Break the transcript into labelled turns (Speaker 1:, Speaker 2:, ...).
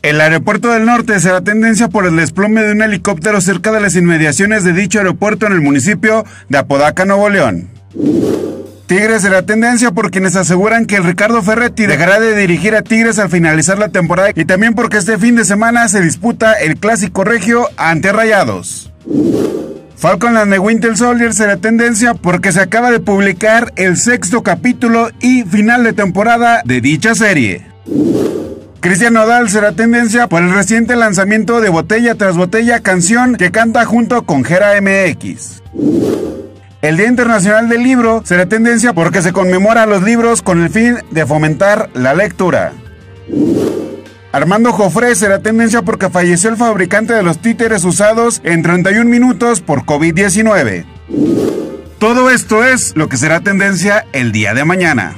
Speaker 1: El aeropuerto del norte será tendencia por el desplome de un helicóptero cerca de las inmediaciones de dicho aeropuerto en el municipio de Apodaca, Nuevo León. Tigres será tendencia por quienes aseguran que el Ricardo Ferretti dejará de dirigir a Tigres al finalizar la temporada y también porque este fin de semana se disputa el clásico regio ante Rayados. Falcon and the Winter Soldier será tendencia porque se acaba de publicar el sexto capítulo y final de temporada de dicha serie. Cristian Nodal será tendencia por el reciente lanzamiento de Botella tras Botella canción que canta junto con Gera MX. El Día Internacional del Libro será tendencia porque se conmemora los libros con el fin de fomentar la lectura. Armando Jofré será tendencia porque falleció el fabricante de los títeres usados en 31 minutos por COVID-19. Todo esto es lo que será tendencia el día de mañana.